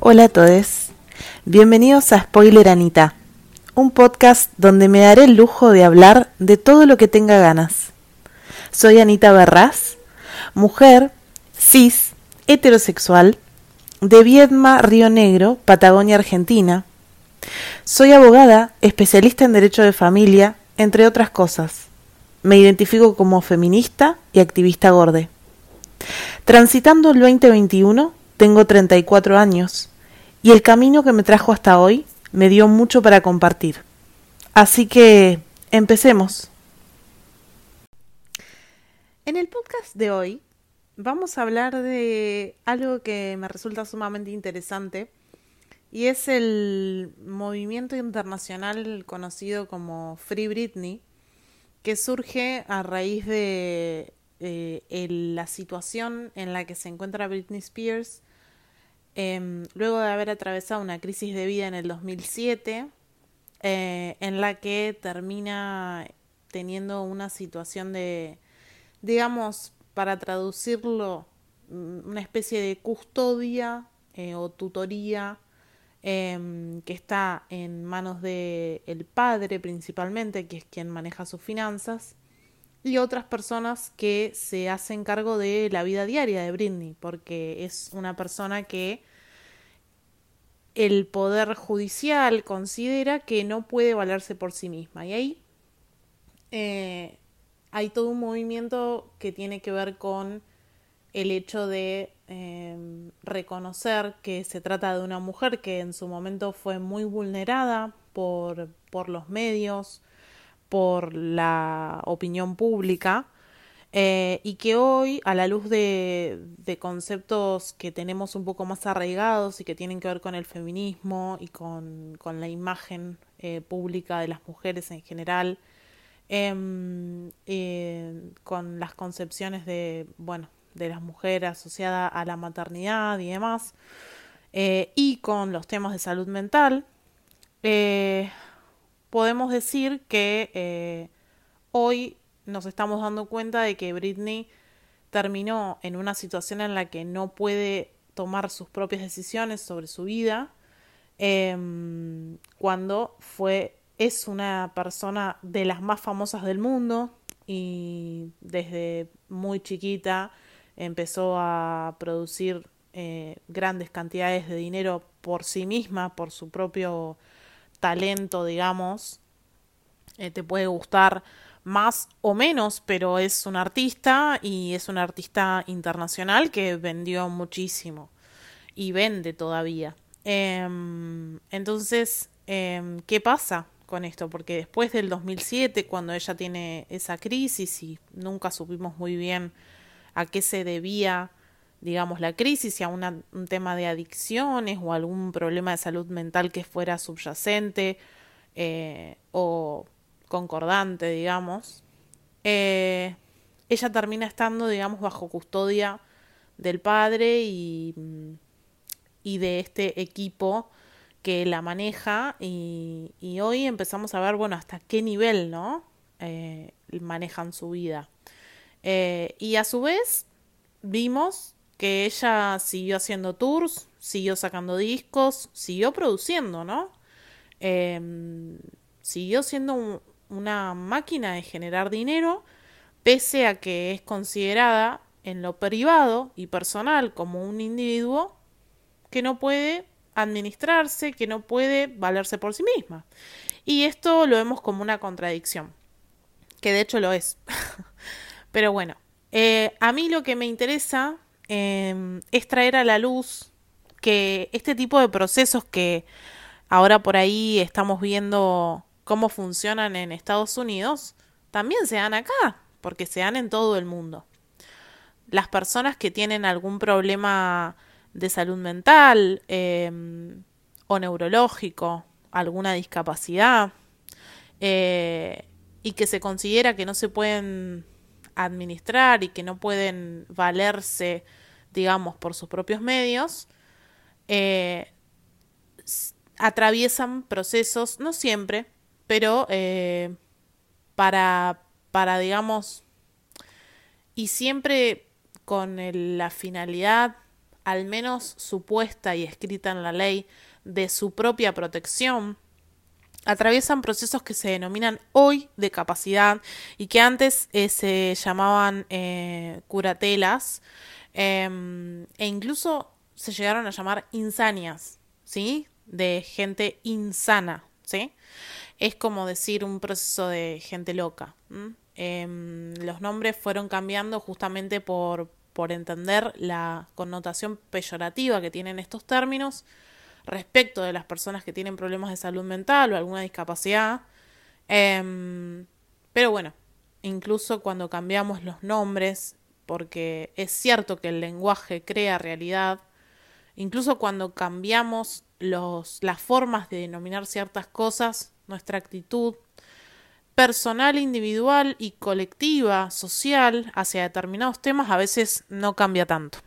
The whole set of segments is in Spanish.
Hola a todos, bienvenidos a Spoiler Anita, un podcast donde me daré el lujo de hablar de todo lo que tenga ganas. Soy Anita Berraz, mujer, cis, heterosexual, de Viedma, Río Negro, Patagonia, Argentina. Soy abogada, especialista en derecho de familia, entre otras cosas. Me identifico como feminista y activista gorde. Transitando el 2021, tengo 34 años y el camino que me trajo hasta hoy me dio mucho para compartir. Así que empecemos. En el podcast de hoy vamos a hablar de algo que me resulta sumamente interesante y es el movimiento internacional conocido como Free Britney, que surge a raíz de eh, la situación en la que se encuentra Britney Spears Em, luego de haber atravesado una crisis de vida en el 2007, eh, en la que termina teniendo una situación de, digamos, para traducirlo, mm, una especie de custodia eh, o tutoría em, que está en manos del el padre principalmente, que es quien maneja sus finanzas, y otras personas que se hacen cargo de la vida diaria de Britney, porque es una persona que el Poder Judicial considera que no puede valerse por sí misma. Y ahí eh, hay todo un movimiento que tiene que ver con el hecho de em, reconocer que se trata de una mujer que en su momento fue muy vulnerada por, por los medios, por la opinión pública eh, y que hoy, a la luz de, conceptos que tenemos un poco más arraigados y que tienen que ver con el feminismo y con, la imagen eh, pública de las mujeres en general, em, eh, con las concepciones de, bueno, de las mujeres asociadas a la maternidad y demás, y con los temas de salud mental, podemos decir que hoy nos estamos dando cuenta de que Britney terminó en una situación en la que no puede tomar sus propias decisiones sobre su vida em, cuando fue es una persona de las más famosas del mundo y desde muy chiquita empezó a producir eh, grandes cantidades de dinero por sí misma, por su propio talento, digamos. Eh, te puede gustar más o menos, pero es un artista y es un artista internacional que vendió muchísimo y vende todavía. Em, entonces, em, ¿qué pasa con esto? Porque después del 2007, cuando ella tiene esa crisis y nunca supimos muy bien a qué se debía, digamos, la crisis, si a un tema de adicciones o algún problema de salud mental que fuera subyacente eh, o concordante, digamos, eh, ella termina estando, digamos, bajo custodia del padre y, y de este equipo que la maneja y, hoy empezamos a ver, bueno, hasta qué nivel, ¿no? Eh, manejan su vida. Eh, y a su vez vimos que ella siguió haciendo tours, siguió sacando discos, siguió produciendo, ¿no? siguió siendo un, una máquina de generar dinero, pese a que es considerada en lo privado y personal como un individuo que no puede administrarse, que no puede valerse por sí misma. Y esto lo vemos como una contradicción, que de hecho lo es. Pero bueno, eh, a mí lo que me interesa em, es traer a la luz que este tipo de procesos que ahora por ahí estamos viendo cómo funcionan en Estados Unidos, también se dan acá, porque se dan en todo el mundo. Las personas que tienen algún problema de salud mental em, o neurológico, alguna discapacidad, eh, y que se considera que no se pueden administrar y que no pueden valerse, digamos, por sus propios medios, eh, atraviesan procesos, no siempre, pero eh, para, para, digamos, y siempre con la finalidad al menos supuesta y escrita en la ley, de su propia protección, atraviesan procesos que se denominan hoy de capacidad y que antes eh, se llamaban eh, curatelas em, e incluso se llegaron a llamar insanias, ¿sí? De gente insana, ¿sí? Es como decir un proceso de gente loca. Em, los nombres fueron cambiando justamente por, por entender la connotación peyorativa que tienen estos términos respecto de las personas que tienen problemas de salud mental o alguna discapacidad. Em, pero bueno, incluso cuando cambiamos los nombres, porque es cierto que el lenguaje crea realidad, incluso cuando cambiamos los, las formas de denominar ciertas cosas, nuestra actitud personal, individual y colectiva, social, hacia determinados temas, a veces no cambia tanto.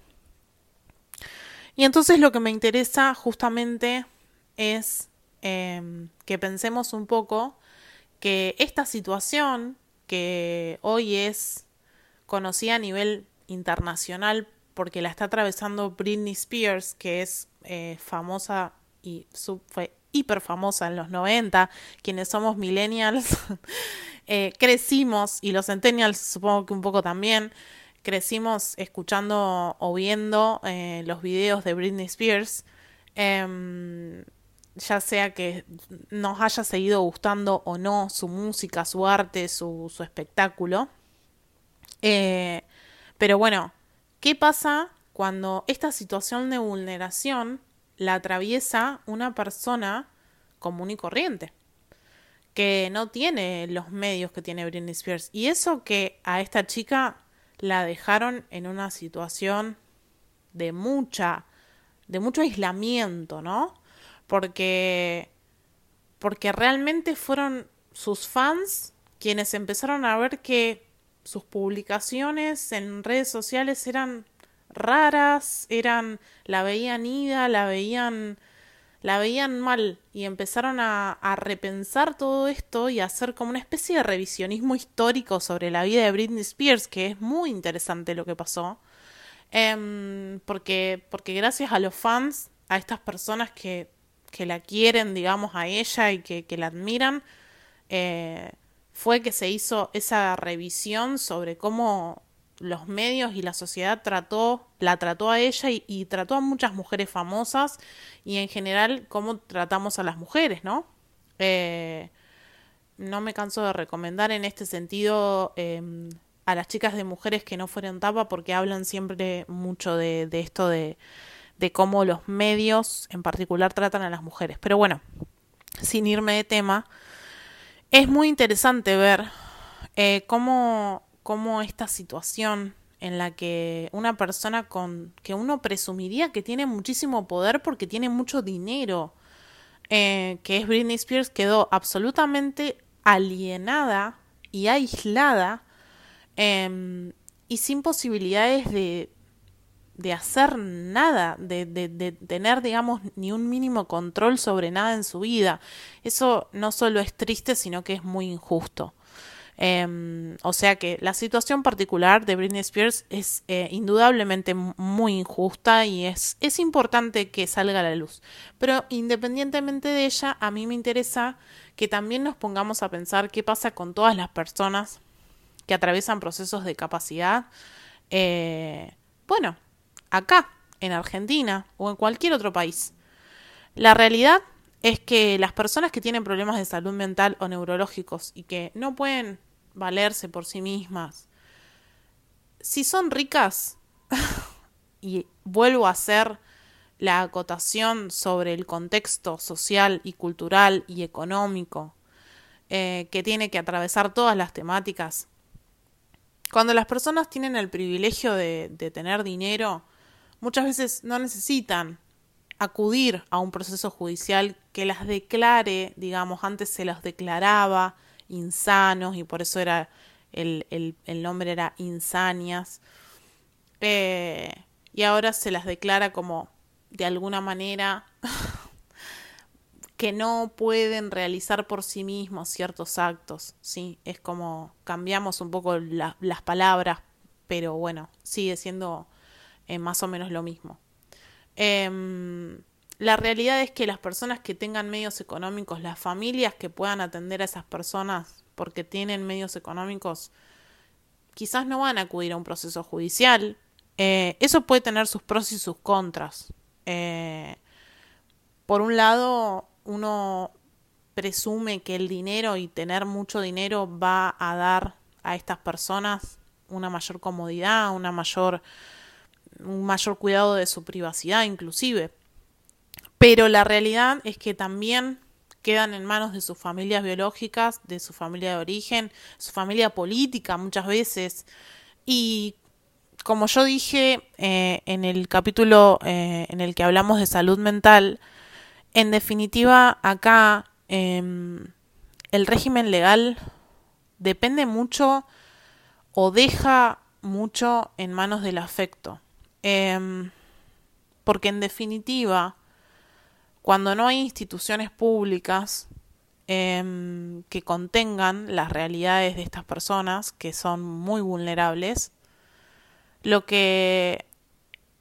Y entonces lo que me interesa justamente es em, que pensemos un poco que esta situación que hoy es conocida a nivel internacional porque la está atravesando Britney Spears, que es eh, famosa y fue hiper famosa en los 90, quienes somos millennials, eh, crecimos, y los centennials supongo que un poco también, crecimos escuchando o viendo eh, los videos de Britney Spears, em, ya sea que nos haya seguido gustando o no su música, su arte, su, espectáculo. Eh, pero bueno, ¿qué pasa cuando esta situación de vulneración la atraviesa una persona común y corriente? que no tiene los medios que tiene Britney Spears. Y eso que a esta chica la dejaron en una situación de mucha, de mucho aislamiento, ¿no? Porque, porque realmente fueron sus fans quienes empezaron a ver que sus publicaciones en redes sociales eran raras, eran, la veían ida, la veían la veían mal y empezaron a, repensar todo esto y a hacer como una especie de revisionismo histórico sobre la vida de Britney Spears, que es muy interesante lo que pasó. Em, porque, porque gracias a los fans, a estas personas que, que la quieren, digamos, a ella y que, que la admiran, eh, fue que se hizo esa revisión sobre cómo los medios y la sociedad trató, la trató a ella y, trató a muchas mujeres famosas y en general cómo tratamos a las mujeres, ¿no? Eh, no me canso de recomendar en este sentido em, a las chicas de mujeres que no fueron tapa porque hablan siempre mucho de, esto de, de cómo los medios en particular tratan a las mujeres. Pero bueno, sin irme de tema, es muy interesante ver eh, cómo cómo esta situación en la que una persona con que uno presumiría que tiene muchísimo poder porque tiene mucho dinero, eh, que es Britney Spears, quedó absolutamente alienada y aislada em, y sin posibilidades de, de hacer nada, de, de, de, tener, digamos, ni un mínimo control sobre nada en su vida. Eso no solo es triste, sino que es muy injusto. Em, o sea que la situación particular de Britney Spears es eh, indudablemente muy injusta y es, es importante que salga a la luz. Pero independientemente de ella, a mí me interesa que también nos pongamos a pensar qué pasa con todas las personas que atraviesan procesos de capacidad. Eh, bueno, acá, en Argentina o en cualquier otro país. La realidad es que las personas que tienen problemas de salud mental o neurológicos y que no pueden valerse por sí mismas. Si son ricas, y vuelvo a hacer la acotación sobre el contexto social y cultural y económico eh, que tiene que atravesar todas las temáticas. Cuando las personas tienen el privilegio de, tener dinero, muchas veces no necesitan acudir a un proceso judicial que las declare, digamos, antes se los declaraba insanos y por eso era el, el, nombre era insanias. Eh, y ahora se las declara como de alguna manera que no pueden realizar por sí mismos ciertos actos, ¿sí? Es como cambiamos un poco las palabras, pero bueno, sigue siendo eh, más o menos lo mismo. Em, la realidad es que las personas que tengan medios económicos, las familias que puedan atender a esas personas porque tienen medios económicos, quizás no van a acudir a un proceso judicial. Eh, eso puede tener sus pros y sus contras. Eh, por un lado, uno presume que el dinero y tener mucho dinero va a dar a estas personas una mayor comodidad, una mayor un mayor cuidado de su privacidad inclusive. Pero la realidad es que también quedan en manos de sus familias biológicas, de su familia de origen, su familia política muchas veces. Y como yo dije eh, en el capítulo eh, en el que hablamos de salud mental, en definitiva acá em, el régimen legal depende mucho o deja mucho en manos del afecto. Em, porque en definitiva, cuando no hay instituciones públicas em, que contengan las realidades de estas personas, que son muy vulnerables, lo que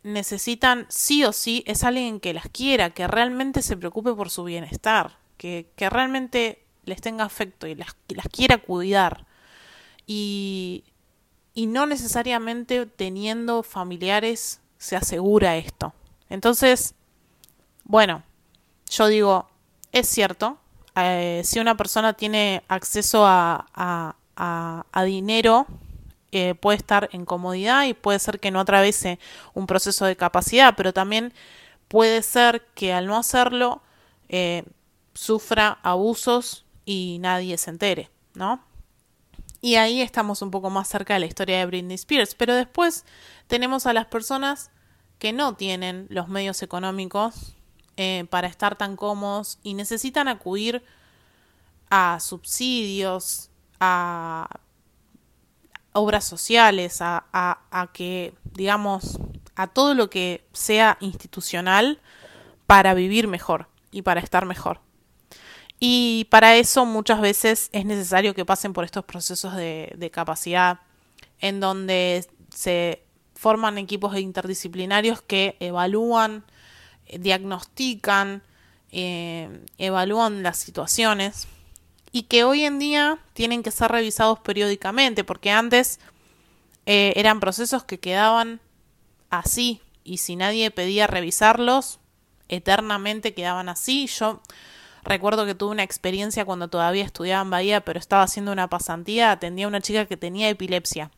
necesitan sí o sí es alguien que las quiera, que realmente se preocupe por su bienestar, que, realmente les tenga afecto y las, las quiera cuidar. Y y no necesariamente teniendo familiares se asegura esto. Entonces, bueno, yo digo, es cierto, eh, si una persona tiene acceso a, a, dinero, eh, puede estar en comodidad y puede ser que no atraviese un proceso de capacidad, pero también puede ser que al no hacerlo eh, sufra abusos y nadie se entere, ¿no? Y ahí estamos un poco más cerca de la historia de Britney Spears. Pero después tenemos a las personas que no tienen los medios económicos eh, para estar tan cómodos y necesitan acudir a subsidios, a obras sociales, a, que, digamos, a todo lo que sea institucional para vivir mejor y para estar mejor. Y para eso muchas veces es necesario que pasen por estos procesos de, capacidad en donde se forman equipos interdisciplinarios que evalúan, diagnostican, eh, evalúan las situaciones y que hoy en día tienen que ser revisados periódicamente porque antes eh, eran procesos que quedaban así y si nadie pedía revisarlos eternamente quedaban así. Yo Recuerdo que tuve una experiencia cuando todavía estudiaba en Bahía, pero estaba haciendo una pasantía, atendía a una chica que tenía epilepsia.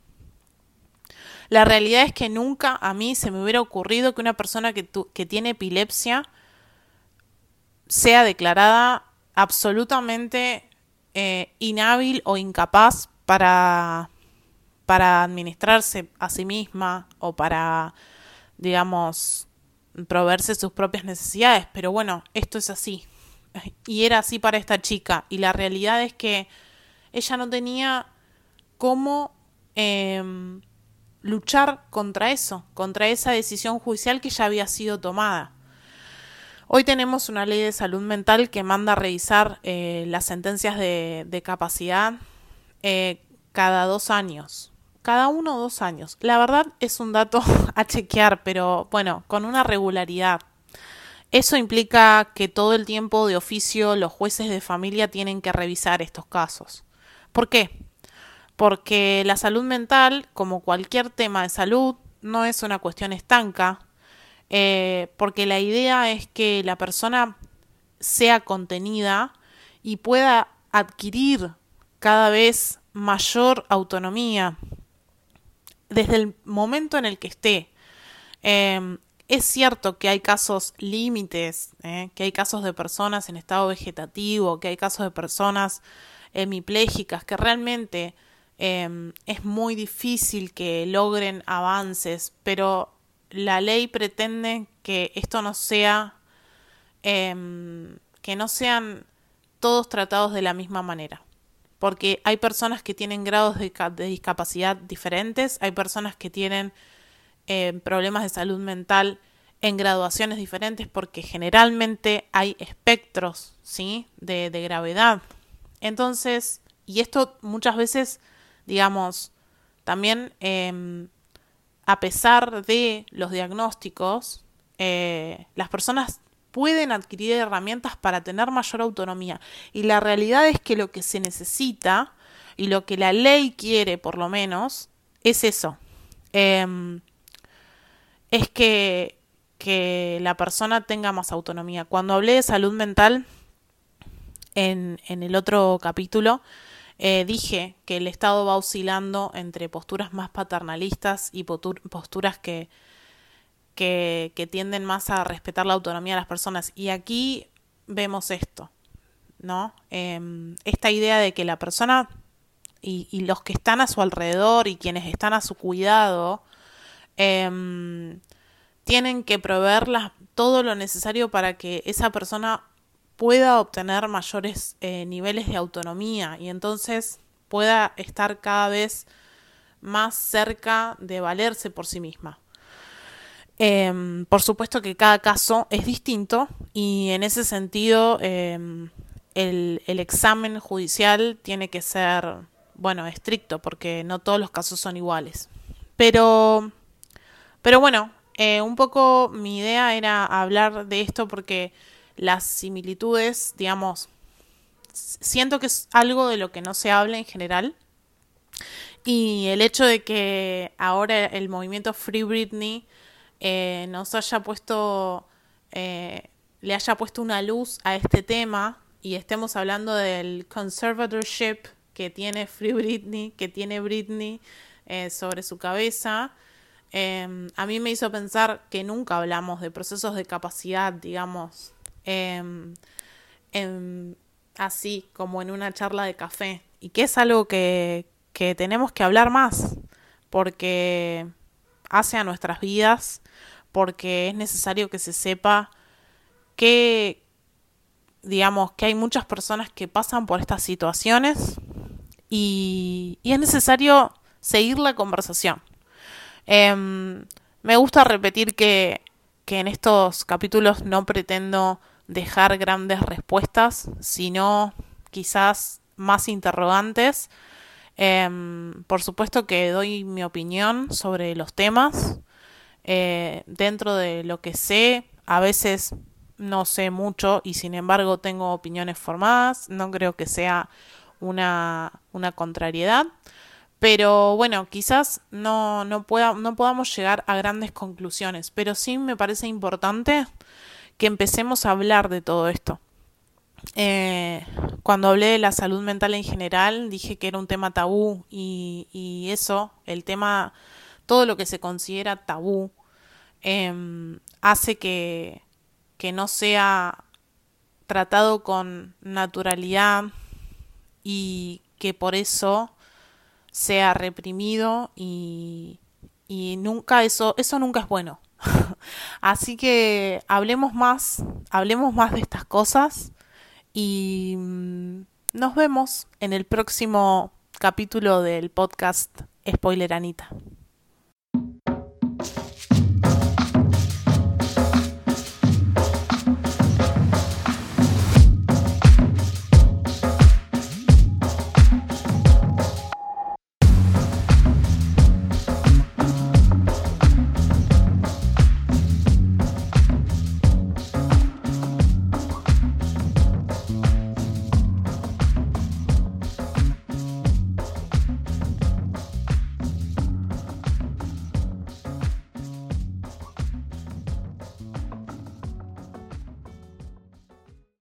La realidad es que nunca a mí se me hubiera ocurrido que una persona que, tiene epilepsia sea declarada absolutamente eh, inhábil o incapaz para, para administrarse a sí misma o para, digamos, proveerse sus propias necesidades. Pero bueno, esto es así y era así para esta chica. Y la realidad es que ella no tenía cómo em, luchar contra eso, contra esa decisión judicial que ya había sido tomada. Hoy tenemos una ley de salud mental que manda a revisar eh, las sentencias de, capacidad eh, cada dos años. Cada uno o dos años. La verdad es un dato a chequear, pero bueno, con una regularidad. Eso implica que todo el tiempo de oficio los jueces de familia tienen que revisar estos casos. ¿Por qué? Porque la salud mental, como cualquier tema de salud, no es una cuestión estanca, eh, porque la idea es que la persona sea contenida y pueda adquirir cada vez mayor autonomía desde el momento en el que esté. Em, es cierto que hay casos límites, ¿eh? que hay casos de personas en estado vegetativo, que hay casos de personas hemiplégicas, que realmente em, es muy difícil que logren avances, pero la ley pretende que esto no sea, em, que no sean todos tratados de la misma manera. Porque hay personas que tienen grados de discapacidad diferentes, hay personas que tienen eh, problemas de salud mental en graduaciones diferentes porque generalmente hay espectros ¿sí? de, gravedad. Entonces, y esto muchas veces, digamos, también em, a pesar de los diagnósticos, eh, las personas pueden adquirir herramientas para tener mayor autonomía. Y la realidad es que lo que se necesita y lo que la ley quiere, por lo menos, es eso. Em, es que, que, la persona tenga más autonomía. Cuando hablé de salud mental en, en el otro capítulo, eh, dije que el Estado va oscilando entre posturas más paternalistas y posturas que, que, tienden más a respetar la autonomía de las personas. Y aquí vemos esto, ¿no? Eh, esta idea de que la persona y, los que están a su alrededor y quienes están a su cuidado eh, tienen que proveer todo lo necesario para que esa persona pueda obtener mayores eh, niveles de autonomía y entonces pueda estar cada vez más cerca de valerse por sí misma. Eh, por supuesto que cada caso es distinto y en ese sentido el, el, examen judicial tiene que ser, bueno, estricto porque no todos los casos son iguales. Pero, pero bueno, eh, un poco mi idea era hablar de esto porque las similitudes, digamos, siento que es algo de lo que no se habla en general. Y el hecho de que ahora el movimiento Free Britney eh, nos haya puesto, eh, le haya puesto una luz a este tema y estemos hablando del conservatorship que tiene Free Britney, que tiene Britney eh, sobre su cabeza, a mí me hizo pensar que nunca hablamos de procesos de capacidad, digamos, eh, así como en una charla de café, y que es algo que, que tenemos que hablar más, porque hace a nuestras vidas porque es necesario que se sepa que, digamos, que hay muchas personas que pasan por estas situaciones y, y es necesario seguir la conversación. Eh, me gusta repetir que, que en estos capítulos no pretendo dejar grandes respuestas, sino quizás más interrogantes. Eh, por supuesto que doy mi opinión sobre los temas, eh, dentro de lo que sé, a veces no sé mucho y sin embargo tengo opiniones formadas, no creo que sea una, una contrariedad, pero bueno, quizás no, no, pueda, no podamos llegar a grandes conclusiones, pero sí me parece importante que empecemos a hablar de todo esto. Eh, cuando hablé de la salud mental en general, dije que era un tema tabú y, eso, el tema todo lo que se considera tabú eh, hace que, que no sea tratado con naturalidad y que por eso sea reprimido y, y nunca eso, eso nunca es bueno. Así que hablemos más, hablemos más de estas cosas y mm, nos vemos en el próximo capítulo del podcast Spoiler Anita.